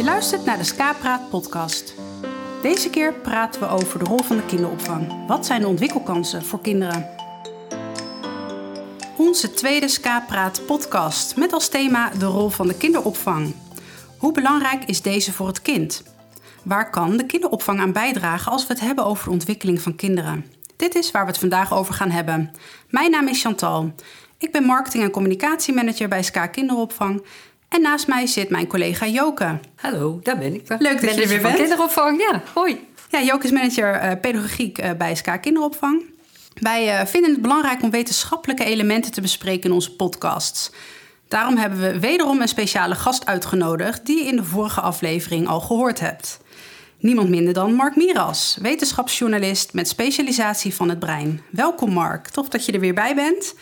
Je luistert naar de Ska-praat podcast. Deze keer praten we over de rol van de kinderopvang. Wat zijn de ontwikkelkansen voor kinderen? Onze tweede Ska-praat podcast met als thema de rol van de kinderopvang. Hoe belangrijk is deze voor het kind? Waar kan de kinderopvang aan bijdragen als we het hebben over de ontwikkeling van kinderen? Dit is waar we het vandaag over gaan hebben. Mijn naam is Chantal. Ik ben marketing- en communicatiemanager bij SKA Kinderopvang. En naast mij zit mijn collega Joke. Hallo, daar ben ik. Leuk dat je er weer bent. kinderopvang, ja. Hoi. Ja, Joke is manager uh, pedagogiek uh, bij SKA Kinderopvang. Wij uh, vinden het belangrijk om wetenschappelijke elementen te bespreken in onze podcasts. Daarom hebben we wederom een speciale gast uitgenodigd die je in de vorige aflevering al gehoord hebt. Niemand minder dan Mark Miras, wetenschapsjournalist met specialisatie van het brein. Welkom Mark, tof dat je er weer bij bent.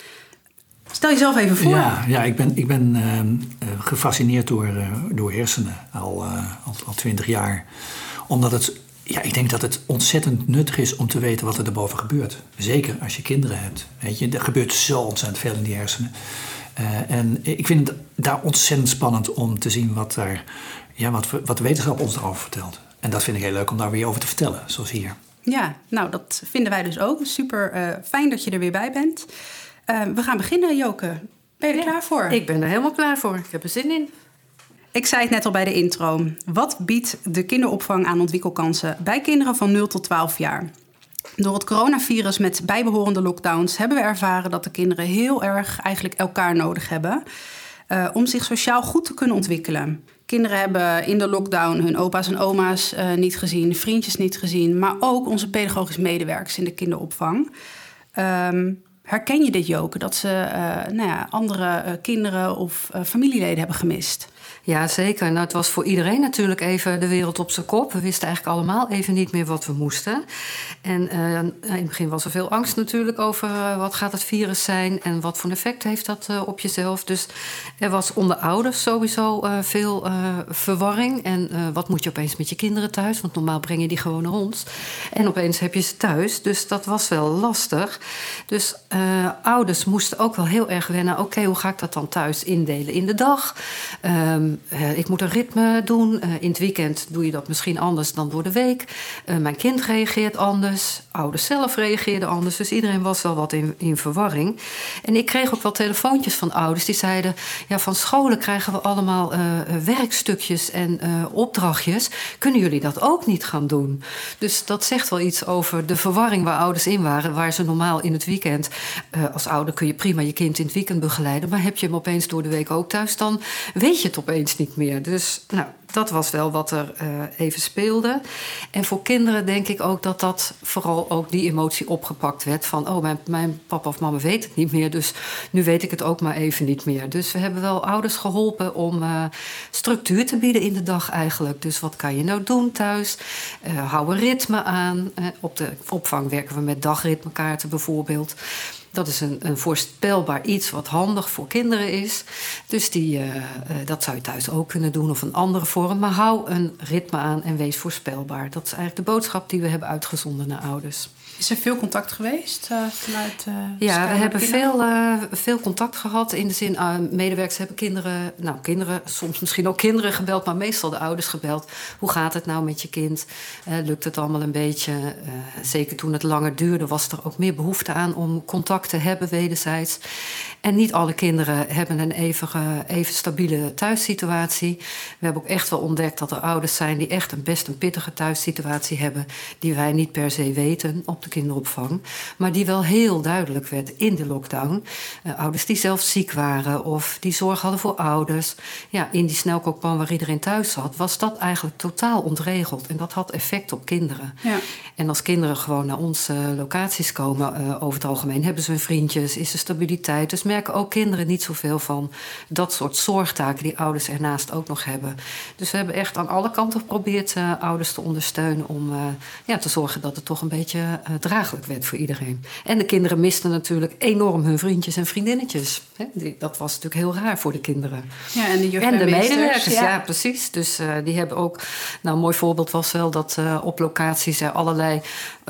Stel jezelf even voor. Ja, ja ik ben, ik ben uh, gefascineerd door, uh, door hersenen al, uh, al, twintig jaar. Omdat het, ja, ik denk dat het ontzettend nuttig is om te weten wat er erboven gebeurt. Zeker als je kinderen hebt. Weet je, er gebeurt zo ontzettend veel in die hersenen. en ik vind het daar ontzettend spannend om te zien wat, daar, ja, wat, wat de wetenschap ons daarover vertelt. En dat vind ik heel leuk om daar weer over te vertellen, zoals hier. Ja, nou dat vinden wij dus ook. Super fijn dat je er weer bij bent. Uh, we gaan beginnen, Joke. Ben je er ja, klaar voor? Ik ben er helemaal klaar voor. Ik heb er zin in. Ik zei het net al bij de intro. Wat biedt de kinderopvang aan ontwikkelkansen bij kinderen van 0 tot 12 jaar? Door het coronavirus met bijbehorende lockdowns hebben we ervaren dat de kinderen heel erg eigenlijk elkaar nodig hebben uh, om zich sociaal goed te kunnen ontwikkelen. Kinderen hebben in de lockdown hun opa's en oma's uh, niet gezien, vriendjes niet gezien, maar ook onze pedagogisch medewerkers in de kinderopvang. Um, Herken je dit, Joke, dat ze uh, nou ja, andere uh, kinderen of uh, familieleden hebben gemist? Ja, zeker. Nou, het was voor iedereen natuurlijk even de wereld op zijn kop. We wisten eigenlijk allemaal even niet meer wat we moesten. En uh, in het begin was er veel angst natuurlijk over uh, wat gaat het virus zijn en wat voor effect heeft dat uh, op jezelf. Dus er was onder ouders sowieso veel verwarring. En wat moet je opeens met je kinderen thuis? Want normaal breng je die gewoon naar ons. En opeens heb je ze thuis. Dus dat was wel lastig. Dus ouders moesten ook wel heel erg wennen. Oké, hoe ga ik dat dan thuis indelen in de dag? Um, uh, ik moet een ritme doen. Uh, in het weekend doe je dat misschien anders dan door de week. Mijn kind reageert anders. Ouders zelf reageerden anders. Dus iedereen was wel wat in, in verwarring. En ik kreeg ook wel telefoontjes van ouders die zeiden: Ja, van scholen krijgen we allemaal werkstukjes en opdrachtjes. Kunnen jullie dat ook niet gaan doen? Dus dat zegt wel iets over de verwarring waar ouders in waren. Waar ze normaal in het weekend, als ouder kun je prima je kind in het weekend begeleiden. Maar heb je hem opeens door de week ook thuis, dan weet je het opeens niet meer. Dus nou, dat was wel wat er uh, even speelde. En voor kinderen denk ik ook dat dat vooral ook die emotie opgepakt werd. Van, oh, mijn, mijn papa of mama weet het niet meer, dus nu weet ik het ook maar even niet meer. Dus we hebben wel ouders geholpen om uh, structuur te bieden in de dag eigenlijk. Dus wat kan je nou doen thuis? Uh, hou een ritme aan. op de opvang werken we met dagritmekaarten bijvoorbeeld. Dat is een, een, voorspelbaar iets wat handig voor kinderen is. Dus die, uh, uh, dat zou je thuis ook kunnen doen of een andere vorm. Maar hou een ritme aan en wees voorspelbaar. Dat is eigenlijk de boodschap die we hebben uitgezonden naar ouders. Is er veel contact geweest uh, vanuit uh, Ja, we hebben veel, uh, veel contact gehad. In de zin, medewerkers hebben kinderen, nou kinderen, soms misschien ook kinderen gebeld, maar meestal de ouders gebeld. Hoe gaat het nou met je kind? lukt het allemaal een beetje? zeker toen het langer duurde, was er ook meer behoefte aan om contact te hebben wederzijds. En niet alle kinderen hebben een even, even stabiele thuissituatie. We hebben ook echt wel ontdekt dat er ouders zijn die echt een best een pittige thuissituatie hebben, die wij niet per se weten op de kinderopvang. Maar die wel heel duidelijk werd in de lockdown. Uh, ouders die zelf ziek waren of die zorg hadden voor ouders. Ja, in die snelkookpan waar iedereen thuis zat, was dat eigenlijk totaal ontregeld. En dat had effect op kinderen. Ja. En als kinderen gewoon naar onze locaties komen, uh, over het algemeen hebben ze hun vriendjes, is er stabiliteit. Dus merken ook kinderen niet zoveel van dat soort zorgtaken die ouders ernaast ook nog hebben. Dus we hebben echt aan alle kanten geprobeerd uh, ouders te ondersteunen om ja, te zorgen dat het toch een beetje draaglijk werd voor iedereen. En de kinderen misten natuurlijk enorm hun vriendjes en vriendinnetjes. dat was natuurlijk heel raar voor de kinderen. Ja, en de, en de medewerkers, ja. precies. Dus uh, die hebben ook... Nou, een mooi voorbeeld was wel dat uh, op locaties er allerlei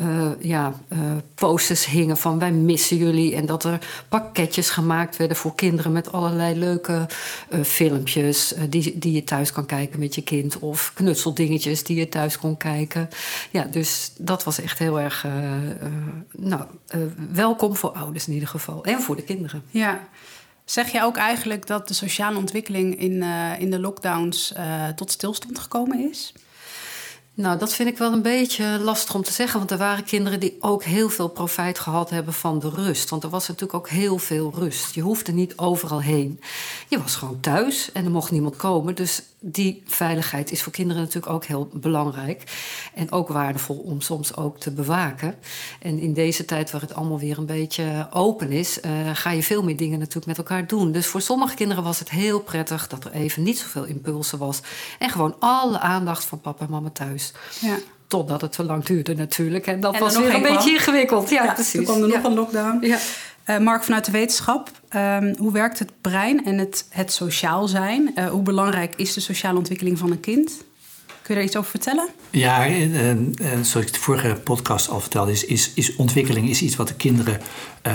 uh, ja, uh, posters hingen van wij missen jullie. En dat er pakketjes gemaakt werden voor kinderen met allerlei leuke uh, filmpjes die, die je thuis kan kijken met je kind. Of knutseldingetjes die je thuis kon kijken. Ja, dus dat was echt heel erg nou, welkom voor ouders in ieder geval. En voor de kinderen. Ja. Zeg je ook eigenlijk dat de sociale ontwikkeling in, in de lockdowns tot stilstand gekomen is? Nou, dat vind ik wel een beetje lastig om te zeggen. Want er waren kinderen die ook heel veel profijt gehad hebben van de rust. Want er was natuurlijk ook heel veel rust. Je hoefde niet overal heen. Je was gewoon thuis en er mocht niemand komen. Dus die veiligheid is voor kinderen natuurlijk ook heel belangrijk. En ook waardevol om soms ook te bewaken. En in deze tijd waar het allemaal weer een beetje open is, uh, ga je veel meer dingen natuurlijk met elkaar doen. Dus voor sommige kinderen was het heel prettig dat er even niet zoveel impulsen was. En gewoon alle aandacht van papa en mama thuis. Ja. Totdat het te lang duurde natuurlijk. En dat was weer een beetje ingewikkeld. Ja, precies. Toen kwam er nog een lockdown. Ja. Uh, Mark, vanuit de wetenschap, um, hoe werkt het brein en het, het sociaal zijn? Uh, hoe belangrijk is de sociale ontwikkeling van een kind? Kun je daar iets over vertellen? Ja, uh, zoals ik de vorige podcast al vertelde, is, is, is ontwikkeling is iets wat de kinderen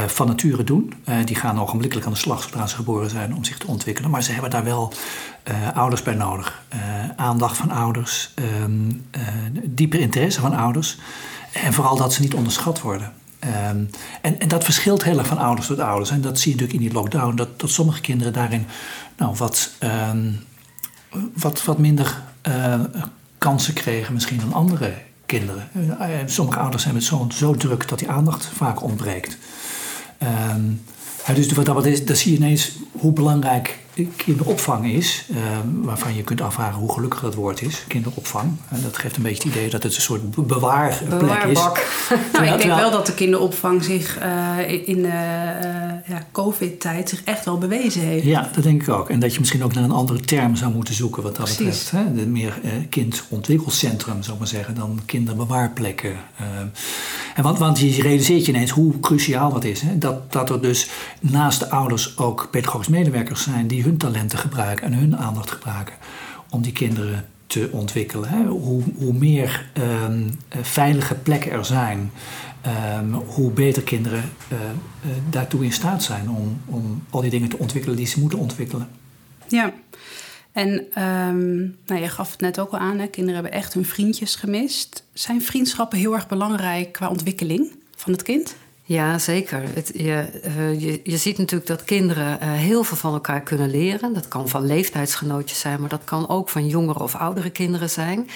van nature doen. die gaan ogenblikkelijk aan de slag zodra ze geboren zijn om zich te ontwikkelen. Maar ze hebben daar wel ouders bij nodig. aandacht van ouders, ehm, dieper interesse van ouders. En vooral dat ze niet onderschat worden. Um, en, en, dat verschilt heel erg van ouders tot ouders. En dat zie je natuurlijk in die lockdown, dat, dat sommige kinderen daarin nou, wat, um, wat, wat minder uh, kansen kregen misschien dan andere kinderen. Uh, sommige ouders zijn met zo, zo druk dat die aandacht vaak ontbreekt. Um, dus wat dat is, dan zie je ineens hoe belangrijk kinderopvang is. Uh, waarvan je kunt afvragen hoe gelukkig dat woord is, kinderopvang. En dat geeft een beetje het idee dat het een soort bewaarplek is. nou, ik denk wel dat de kinderopvang zich uh, in de uh, ja, COVID-tijd zich echt wel bewezen heeft. Ja, dat denk ik ook. En dat je misschien ook naar een andere term zou moeten zoeken wat dat Precies. betreft. Hè? De meer kindontwikkelcentrum, zou ik maar zeggen, dan kinderbewaarplekken. en want, want je realiseert je ineens hoe cruciaal dat is. Hè? Dat, dat er dus naast de ouders ook pedagogisch medewerkers zijn die hun talenten gebruiken en hun aandacht gebruiken om die kinderen te ontwikkelen. Hè. Hoe, hoe meer um, veilige plekken er zijn, um, hoe beter kinderen uh, uh, daartoe in staat zijn om, om al die dingen te ontwikkelen die ze moeten ontwikkelen. Ja, en um, nou, je gaf het net ook al aan, kinderen hebben echt hun vriendjes gemist. Zijn vriendschappen heel erg belangrijk qua ontwikkeling van het kind? Ja, zeker. Je, uh, je, je, ziet natuurlijk dat kinderen uh, heel veel van elkaar kunnen leren. Dat kan van leeftijdsgenootjes zijn, maar dat kan ook van jongere of oudere kinderen zijn.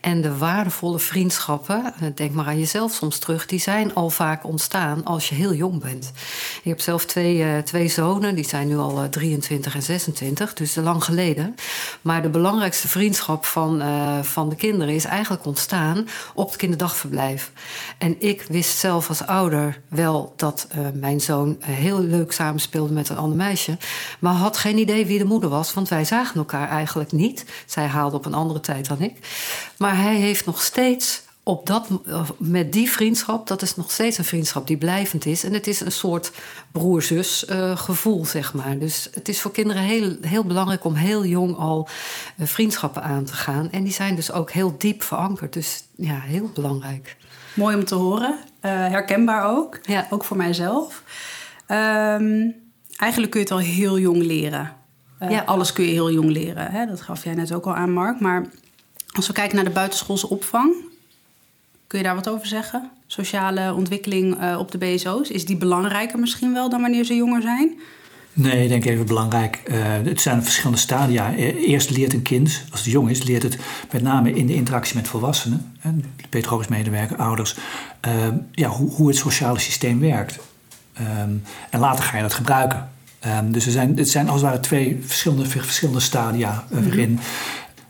En de waardevolle vriendschappen, uh, denk maar aan jezelf soms terug, die zijn al vaak ontstaan als je heel jong bent. Ik heb zelf twee, twee zonen, die zijn nu al 23 en 26, dus lang geleden. Maar de belangrijkste vriendschap van, van de kinderen is eigenlijk ontstaan op het kinderdagverblijf. En ik wist zelf als ouder wel dat uh, mijn zoon uh, heel leuk samenspeelde met een ander meisje. Maar had geen idee wie de moeder was, want wij zagen elkaar eigenlijk niet. Zij haalde op een andere tijd dan ik. Maar hij heeft nog steeds op dat, met die vriendschap, dat is nog steeds een vriendschap die blijvend is. En het is een soort broer-zus gevoel, zeg maar. Dus het is voor kinderen heel, heel belangrijk om heel jong al vriendschappen aan te gaan. En die zijn dus ook heel diep verankerd. Dus ja, heel belangrijk. Mooi om te horen. Uh, herkenbaar ook. Ja. Ook voor mijzelf. Um, eigenlijk kun je het al heel jong leren. Uh, ja. Alles kun je heel jong leren. Hè? Dat gaf jij net ook al aan, Mark. Maar als we kijken naar de buitenschoolse opvang... kun je daar wat over zeggen? Sociale ontwikkeling uh, op de BSO's. Is die belangrijker misschien wel dan wanneer ze jonger zijn? Nee, ik denk even belangrijk. Uh, het zijn verschillende stadia. Eerst leert een kind, als het jong is, leert het met name in de interactie met volwassenen, pedagogisch medewerker, ouders, uh, ja, hoe, hoe, het sociale systeem werkt. Um, en later ga je dat gebruiken. Um, dus er zijn, het zijn als het ware twee verschillende, verschillende stadia uh, waarin,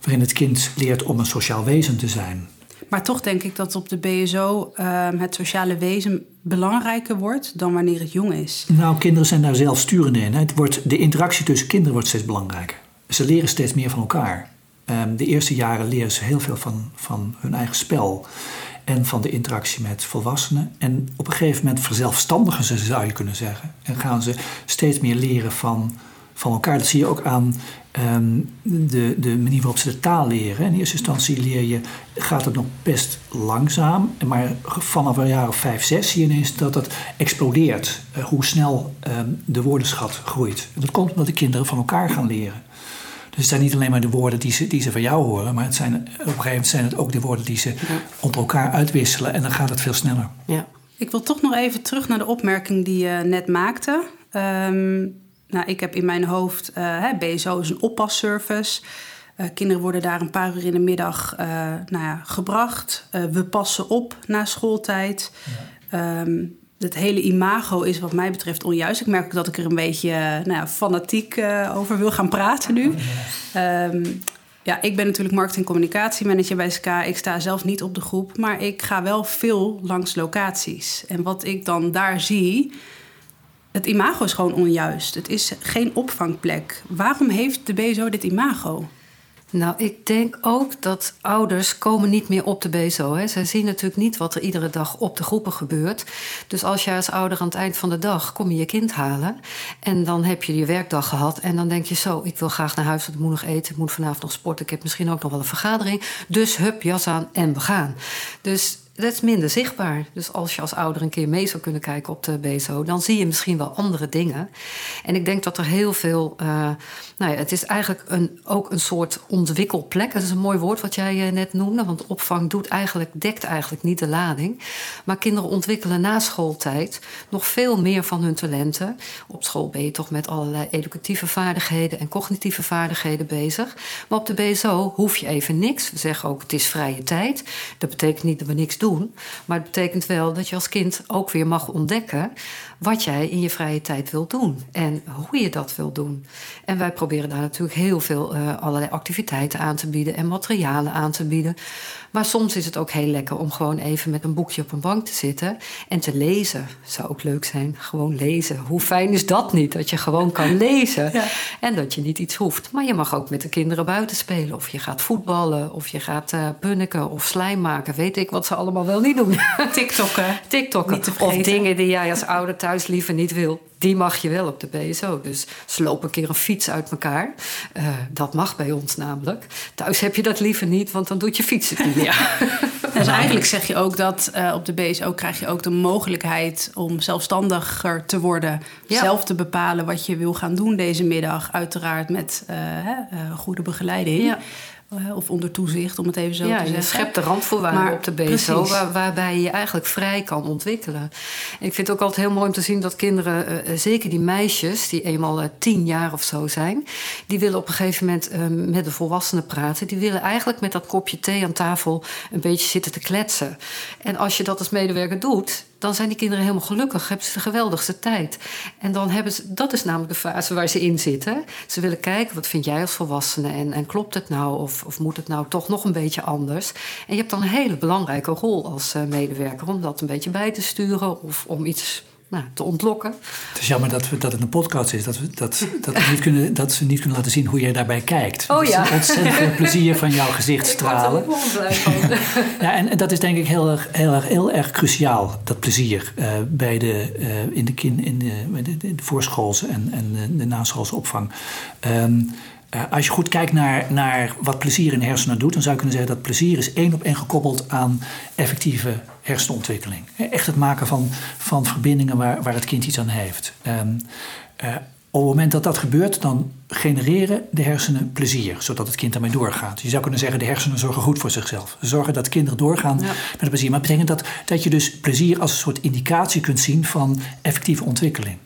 waarin het kind leert om een sociaal wezen te zijn. Maar toch denk ik dat op de BSO uh, het sociale wezen belangrijker wordt dan wanneer het jong is. Nou, kinderen zijn daar zelf sturende in. Het wordt, de interactie tussen kinderen wordt steeds belangrijker. Ze leren steeds meer van elkaar. Um, de eerste jaren leren ze heel veel van, van hun eigen spel en van de interactie met volwassenen. En op een gegeven moment verzelfstandigen ze, zou je kunnen zeggen. En gaan ze steeds meer leren van van elkaar. Dat zie je ook aan ehm, de, de manier waarop ze de taal leren. In eerste instantie leer je, gaat het nog best langzaam. Maar vanaf een jaar of vijf, zes zie je ineens dat het explodeert. Uh, hoe snel ehm, de woordenschat groeit. En dat komt omdat de kinderen van elkaar gaan leren. Dus het zijn niet alleen maar de woorden die ze, die ze van jou horen, maar het zijn, op een gegeven moment zijn het ook de woorden die ze onder elkaar uitwisselen en dan gaat het veel sneller. Ja. Ik wil toch nog even terug naar de opmerking die je net maakte. Um, nou, ik heb in mijn hoofd, uh, BSO is een oppasservice. Uh, kinderen worden daar een paar uur in de middag uh, nou ja, gebracht. we passen op na schooltijd. Ja. Um, het hele imago is wat mij betreft onjuist. Ik merk ook dat ik er een beetje nou ja, fanatiek over wil gaan praten nu. Um, ja, ik ben natuurlijk marketing- en communicatiemanager bij SK. Ik sta zelf niet op de groep, maar ik ga wel veel langs locaties. En wat ik dan daar zie, het imago is gewoon onjuist. Het is geen opvangplek. Waarom heeft de BSO dit imago? Nou, ik denk ook dat ouders komen niet meer op de BSO. Hè. Zij zien natuurlijk niet wat er iedere dag op de groepen gebeurt. Dus als jij als ouder aan het eind van de dag kom je je kind halen... en dan heb je je werkdag gehad en dan denk je zo... ik wil graag naar huis, want ik moet nog eten, ik moet vanavond nog sporten... ik heb misschien ook nog wel een vergadering. Dus hup, jas aan en we gaan. Dus dat is minder zichtbaar. Dus als je als ouder een keer mee zou kunnen kijken op de BSO, dan zie je misschien wel andere dingen. En ik denk dat er heel veel. Uh, nou ja, het is eigenlijk een, ook een soort ontwikkelplek. Dat is een mooi woord wat jij uh, net noemde, want opvang doet eigenlijk, dekt eigenlijk niet de lading. Maar kinderen ontwikkelen na schooltijd nog veel meer van hun talenten. Op school ben je toch met allerlei educatieve vaardigheden en cognitieve vaardigheden bezig. Maar op de BSO hoef je even niks. We zeggen ook: het is vrije tijd. Dat betekent niet dat we niks doen maar het betekent wel dat je als kind ook weer mag ontdekken wat jij in je vrije tijd wilt doen en hoe je dat wilt doen. En wij proberen daar natuurlijk heel veel uh, allerlei activiteiten aan te bieden en materialen aan te bieden. Maar soms is het ook heel lekker om gewoon even met een boekje op een bank te zitten en te lezen. Zou ook leuk zijn, gewoon lezen. Hoe fijn is dat niet, dat je gewoon kan lezen en dat je niet iets hoeft. Maar je mag ook met de kinderen buiten spelen of je gaat voetballen of je gaat uh, punniken of slijm maken. Weet ik wat ze allemaal wel niet doen. TikTokken. TikTokken. Of dingen die jij als ouder thuis liever niet wil die mag je wel op de BSO. Dus sloop een keer een fiets uit elkaar. Uh, dat mag bij ons namelijk. Thuis heb je dat liever niet, want dan doet je fiets het niet meer. dus eigenlijk zeg je ook dat uh, op de BSO krijg je ook de mogelijkheid om zelfstandiger te worden. Ja. Zelf te bepalen wat je wil gaan doen deze middag. Uiteraard met uh, goede begeleiding. Ja. Eh, of onder toezicht, om het even zo te zeggen. Je schept de randvoorwaarden op de BSO, waar, waarbij je eigenlijk vrij kan ontwikkelen. En ik vind het ook altijd heel mooi om te zien dat kinderen, uh, zeker die meisjes, die eenmaal tien jaar of zo zijn, die willen op een gegeven moment met de volwassenen praten. Die willen eigenlijk met dat kopje thee aan tafel een beetje zitten te kletsen. En als je dat als medewerker doet, dan zijn die kinderen helemaal gelukkig. Hebben ze de geweldigste tijd. En dan hebben ze, dat is namelijk de fase waar ze in zitten. Ze willen kijken, wat vind jij als volwassene? En, en klopt het nou? Of, of moet het nou toch nog een beetje anders? En je hebt dan een hele belangrijke rol als uh, medewerker om dat een beetje bij te sturen of om iets nou, te ontlokken. Het is jammer dat, we, dat het een podcast is, dat, we, dat, dat, we niet kunnen, dat ze niet kunnen laten zien hoe jij daarbij kijkt. Oh ja. Is ontzettend veel plezier van jouw gezicht stralen. Ja, en, dat is denk ik heel erg, heel erg, heel erg cruciaal, dat plezier. Uh, bij de, uh, in de, kin, in de, de, de, voorschoolse en, en de naschoolse opvang. Um, uh, als je goed kijkt naar, naar wat plezier in de hersenen doet, dan zou je kunnen zeggen dat plezier is één op één gekoppeld aan effectieve hersenontwikkeling. Echt het maken van, van verbindingen waar, waar het kind iets aan heeft. Um, uh, op het moment dat dat gebeurt, dan genereren de hersenen plezier, zodat het kind daarmee doorgaat. Je zou kunnen zeggen, de hersenen zorgen goed voor zichzelf. Ze zorgen dat kinderen doorgaan ja. met plezier. Maar het betekent dat, dat je dus plezier als een soort indicatie kunt zien van effectieve ontwikkeling.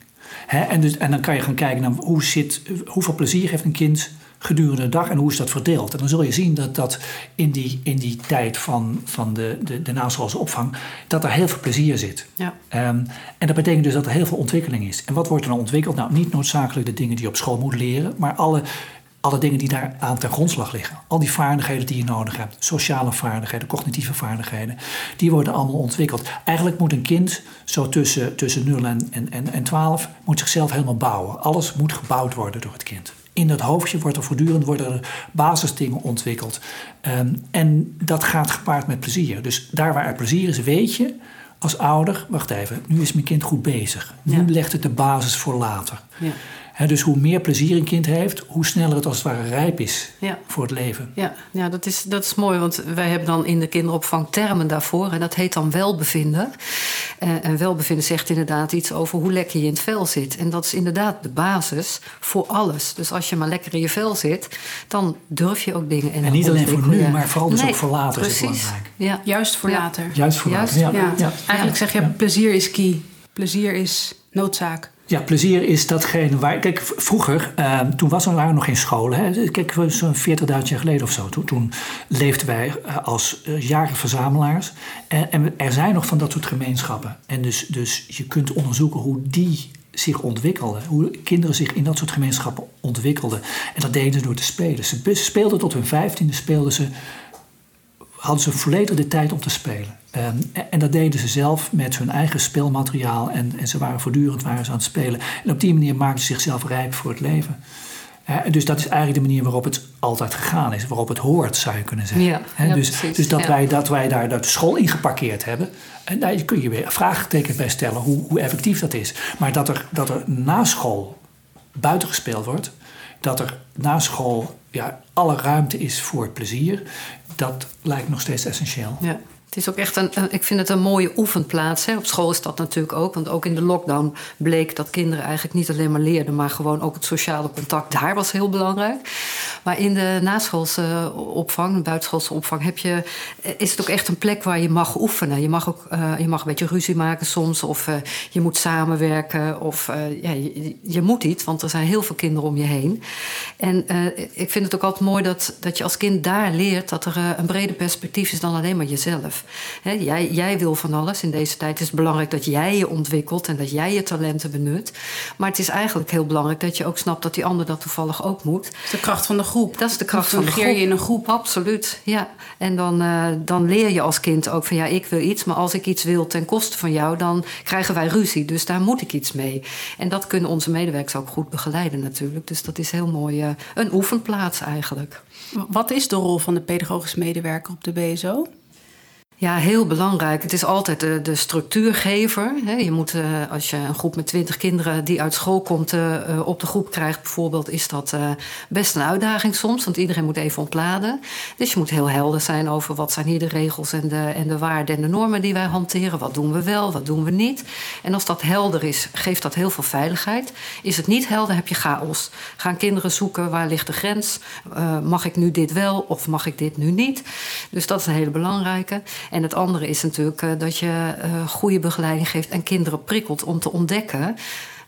en, dus, en dan kan je gaan kijken naar hoe zit, hoeveel plezier heeft een kind gedurende de dag en hoe is dat verdeeld. En dan zul je zien dat, dat in, die, in die tijd van, van de, de, de naschoolse opvang, dat er heel veel plezier zit. Ja. Um, en dat betekent dus dat er heel veel ontwikkeling is. En wat wordt er dan ontwikkeld? Nou, niet noodzakelijk de dingen die je op school moet leren, maar alle alle dingen die daar aan ten grondslag liggen. Al die vaardigheden die je nodig hebt, sociale vaardigheden, cognitieve vaardigheden, die worden allemaal ontwikkeld. Eigenlijk moet een kind zo tussen, tussen 0 en, en, en 12 moet zichzelf helemaal bouwen. Alles moet gebouwd worden door het kind in dat hoofdje wordt er voortdurend worden er basisdingen ontwikkeld. Um, en dat gaat gepaard met plezier. Dus daar waar er plezier is, weet je als ouder, wacht even, nu is mijn kind goed bezig. Nu legt het de basis voor later. Ja. Dus hoe meer plezier een kind heeft, hoe sneller het als het ware rijp is Ja. voor het leven. Ja, ja dat, is, dat is mooi, want wij hebben dan in de kinderopvang termen daarvoor. En dat heet dan welbevinden. Eh, en welbevinden zegt inderdaad iets over hoe lekker je in het vel zit. En dat is inderdaad de basis voor alles. Dus als je maar lekker in je vel zit, dan durf je ook dingen. En niet alleen voor nu, maar vooral dus Nee, ook voor later is het precies. belangrijk. Ja. Juist voor Ja. later. Juist voor Juist later. Ja. Ja. Ja. Eigenlijk zeg je, Ja. plezier is key. Plezier is noodzaak. Ja, plezier is datgene waar. Kijk, vroeger, eh, toen was er, waren er nog geen scholen. Hè. Kijk, zo'n 40.000 jaar geleden of zo. Toen, toen leefden wij eh, als uh, jagerverzamelaars. En, en er zijn nog van dat soort gemeenschappen. En dus, dus je kunt onderzoeken hoe die zich ontwikkelden. Hoe kinderen zich in dat soort gemeenschappen ontwikkelden. En dat deden ze door te spelen. Ze speelden tot hun vijftiende, speelden ze hadden ze volledig de tijd om te spelen. Ehm, en, en dat deden ze zelf met hun eigen speelmateriaal. En, en ze waren voortdurend waren ze aan het spelen. En op die manier maakten ze zichzelf rijp voor het leven. Eh, dus dat is eigenlijk de manier waarop het altijd gegaan is. Waarop het hoort, zou je kunnen zeggen. Ja, dus precies, dus dat, ja. wij, dat wij daar de school in geparkeerd hebben. En daar kun je weer vraagtekens bij stellen hoe, hoe effectief dat is. Maar dat er, dat er na school buiten gespeeld wordt. Dat er na school ja, alle ruimte is voor plezier. Dat lijkt nog steeds essentieel. Ja. Het is ook echt een, ik vind het een mooie oefenplaats. Hè. Op school is dat natuurlijk ook. Want ook in de lockdown bleek dat kinderen eigenlijk niet alleen maar leerden, maar gewoon ook het sociale contact daar was heel belangrijk. Maar in de naschoolse opvang, de buitenschoolse opvang, heb je, is het ook echt een plek waar je mag oefenen. Je mag ook eh, je mag een beetje ruzie maken soms, of eh, je moet samenwerken, of eh, ja, je, je moet iets, want er zijn heel veel kinderen om je heen. En eh, ik vind het ook altijd mooi dat, dat je als kind daar leert dat er eh, een breder perspectief is dan alleen maar jezelf. Jij, jij wil van alles. In deze tijd is het belangrijk dat jij je ontwikkelt en dat jij je talenten benut. Maar het is eigenlijk heel belangrijk dat je ook snapt dat die ander dat toevallig ook moet. Dat is de kracht van de groep. Dat is de kracht van de groep. je in een groep. Absoluut, ja. En dan, eh, dan leer je als kind ook van ja, ik wil iets, maar als ik iets wil ten koste van jou, dan krijgen wij ruzie. Dus daar moet ik iets mee. En dat kunnen onze medewerkers ook goed begeleiden natuurlijk. Dus dat is heel mooi, eh, een oefenplaats eigenlijk. Wat is de rol van de pedagogisch medewerker op de BSO? Ja, heel belangrijk. Het is altijd de, de structuurgever. Je moet, eh, als je een groep met twintig kinderen die uit school komt eh, eh, op de groep krijgt, bijvoorbeeld, is dat best een uitdaging soms. Want iedereen moet even ontladen. Dus je moet heel helder zijn over wat zijn hier de regels en de, en de waarden en de normen die wij hanteren. Wat doen we wel, wat doen we niet. En als dat helder is, geeft dat heel veel veiligheid. Is het niet helder, heb je chaos. Gaan kinderen zoeken waar ligt de grens? Mag ik nu dit wel of mag ik dit nu niet? Dus dat is een hele belangrijke. En het andere is natuurlijk eh, dat je eh, goede begeleiding geeft en kinderen prikkelt om te ontdekken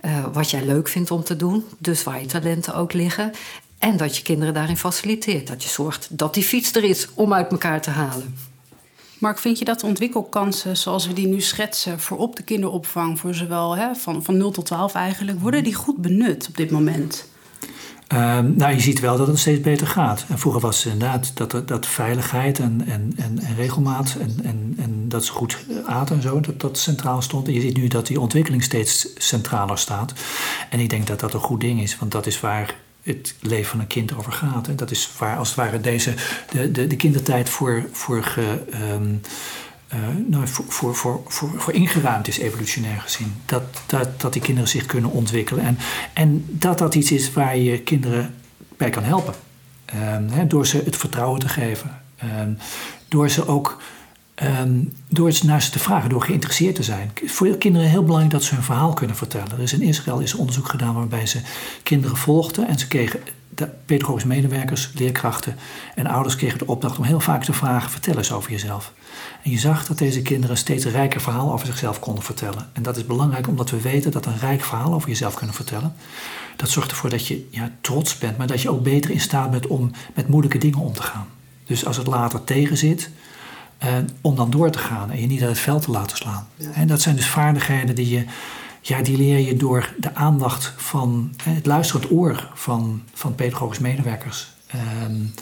eh, wat jij leuk vindt om te doen. Dus waar je talenten ook liggen. En dat je kinderen daarin faciliteert. Dat je zorgt dat die fiets er is om uit elkaar te halen. Mark, vind je dat ontwikkelkansen zoals we die nu schetsen voor op de kinderopvang, voor zowel hè, van, van 0 tot 12 eigenlijk, worden die goed benut op dit moment? Ehm, nou, je ziet wel dat het steeds beter gaat. En vroeger was het inderdaad dat, dat, veiligheid en, en, en, en regelmaat en, en, en dat ze goed aten en zo, dat dat centraal stond. En je ziet nu dat die ontwikkeling steeds centraler staat. En ik denk dat dat een goed ding is, want dat is waar het leven van een kind over gaat. En dat is waar als het ware deze, de, de, de kindertijd voor, voor ehm, uh, nou, voor, voor, voor, voor, ingeruimd is, evolutionair gezien. Dat, dat, dat die kinderen zich kunnen ontwikkelen. En, en dat dat iets is waar je kinderen bij kan helpen. Hè, door ze het vertrouwen te geven. Um, door ze ook um, door naar ze te vragen, door geïnteresseerd te zijn. Voor kinderen heel belangrijk dat ze hun verhaal kunnen vertellen. Er is in Israël is onderzoek gedaan waarbij ze kinderen volgden en ze kregen de pedagogische medewerkers, leerkrachten en ouders kregen de opdracht om heel vaak te vragen: vertel eens over jezelf. En je zag dat deze kinderen een steeds rijker verhaal over zichzelf konden vertellen. En dat is belangrijk omdat we weten dat een rijk verhaal over jezelf kunnen vertellen. Dat zorgt ervoor dat je ja, trots bent, maar dat je ook beter in staat bent om met moeilijke dingen om te gaan. Dus als het later tegen zit, eh, om dan door te gaan en je niet uit het veld te laten slaan. Ja. En dat zijn dus vaardigheden die je ja, die leer je door de aandacht van het luisterend oor van, van pedagogisch medewerkers. Um,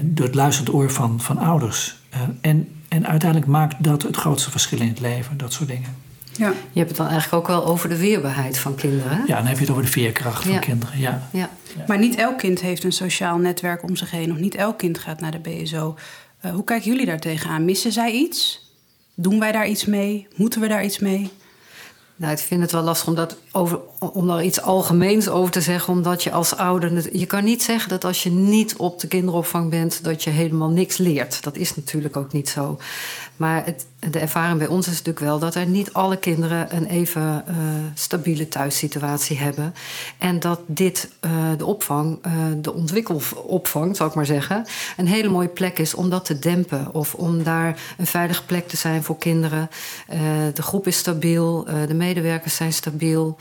door het luisterend oor van, van ouders. Uh, en, en uiteindelijk maakt dat het grootste verschil in het leven, dat soort dingen. Ja. Je hebt het dan eigenlijk ook wel over de weerbaarheid van kinderen. Hè? Ja, dan heb je het over de veerkracht van ja. kinderen. Ja. Ja. ja. Maar niet elk kind heeft een sociaal netwerk om zich heen. Of niet elk kind gaat naar de BSO. Uh, hoe kijken jullie daar tegenaan? Missen zij iets? Doen wij daar iets mee? Moeten we daar iets mee? Nou, ik vind het wel lastig om, dat over, om daar iets algemeens over te zeggen. Omdat je als ouder. Je kan niet zeggen dat als je niet op de kinderopvang bent. dat je helemaal niks leert. Dat is natuurlijk ook niet zo. Maar het, de ervaring bij ons is natuurlijk wel dat er niet alle kinderen een even uh, stabiele thuissituatie hebben. En dat dit, uh, de opvang, uh, de ontwikkelopvang, zal ik maar zeggen, een hele mooie plek is om dat te dempen. Of om daar een veilige plek te zijn voor kinderen. de groep is stabiel, de medewerkers zijn stabiel.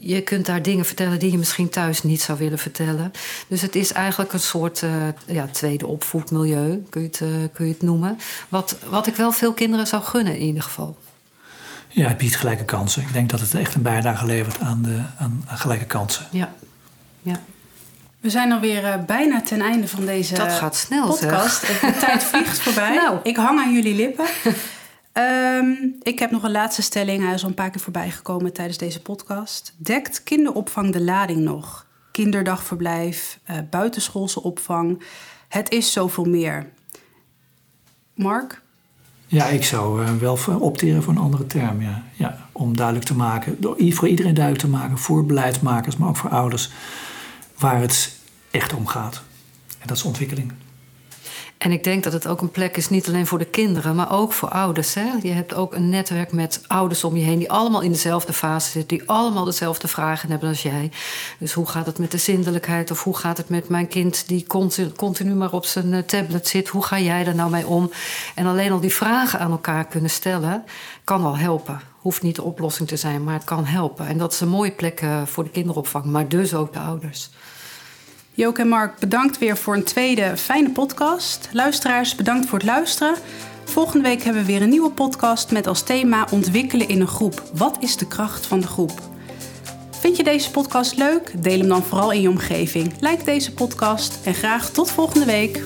je kunt daar dingen vertellen die je misschien thuis niet zou willen vertellen. Dus het is eigenlijk een soort ja, tweede opvoedmilieu, kun je het, kun je het noemen. Wat, wat ik wel veel kinderen zou gunnen in ieder geval. Ja, het biedt gelijke kansen. Ik denk dat het echt een bijdrage levert aan, de, aan, gelijke kansen. Ja. ja. We zijn alweer bijna ten einde van deze dat gaat snel, podcast. De tijd vliegt voorbij. Nou. Ik hang aan jullie lippen. Um, ik heb nog een laatste stelling. Hij is al een paar keer voorbij gekomen tijdens deze podcast. Dekt kinderopvang de lading nog? Kinderdagverblijf, uh, buitenschoolse opvang. Het is zoveel meer. Mark? Ja, ik zou uh, wel opteren voor een andere term. Ja. Ja, om duidelijk te maken, voor iedereen duidelijk te maken, voor beleidsmakers, maar ook voor ouders, waar het echt om gaat. En dat is ontwikkeling. En ik denk dat het ook een plek is, niet alleen voor de kinderen, maar ook voor ouders. Hè? Je hebt ook een netwerk met ouders om je heen die allemaal in dezelfde fase zitten, die allemaal dezelfde vragen hebben als jij. Dus hoe gaat het met de zindelijkheid? Of hoe gaat het met mijn kind die continu, maar op zijn eh, tablet zit? Hoe ga jij daar nou mee om? En alleen al die vragen aan elkaar kunnen stellen, kan al helpen. Hoeft niet de oplossing te zijn, maar het kan helpen. En dat is een mooie plek eh, voor de kinderopvang, maar dus ook de ouders. Joke en Mark, bedankt weer voor een tweede fijne podcast. Luisteraars, bedankt voor het luisteren. Volgende week hebben we weer een nieuwe podcast met als thema Ontwikkelen in een groep. Wat is de kracht van de groep? Vind je deze podcast leuk? Deel hem dan vooral in je omgeving. Like deze podcast en graag tot volgende week.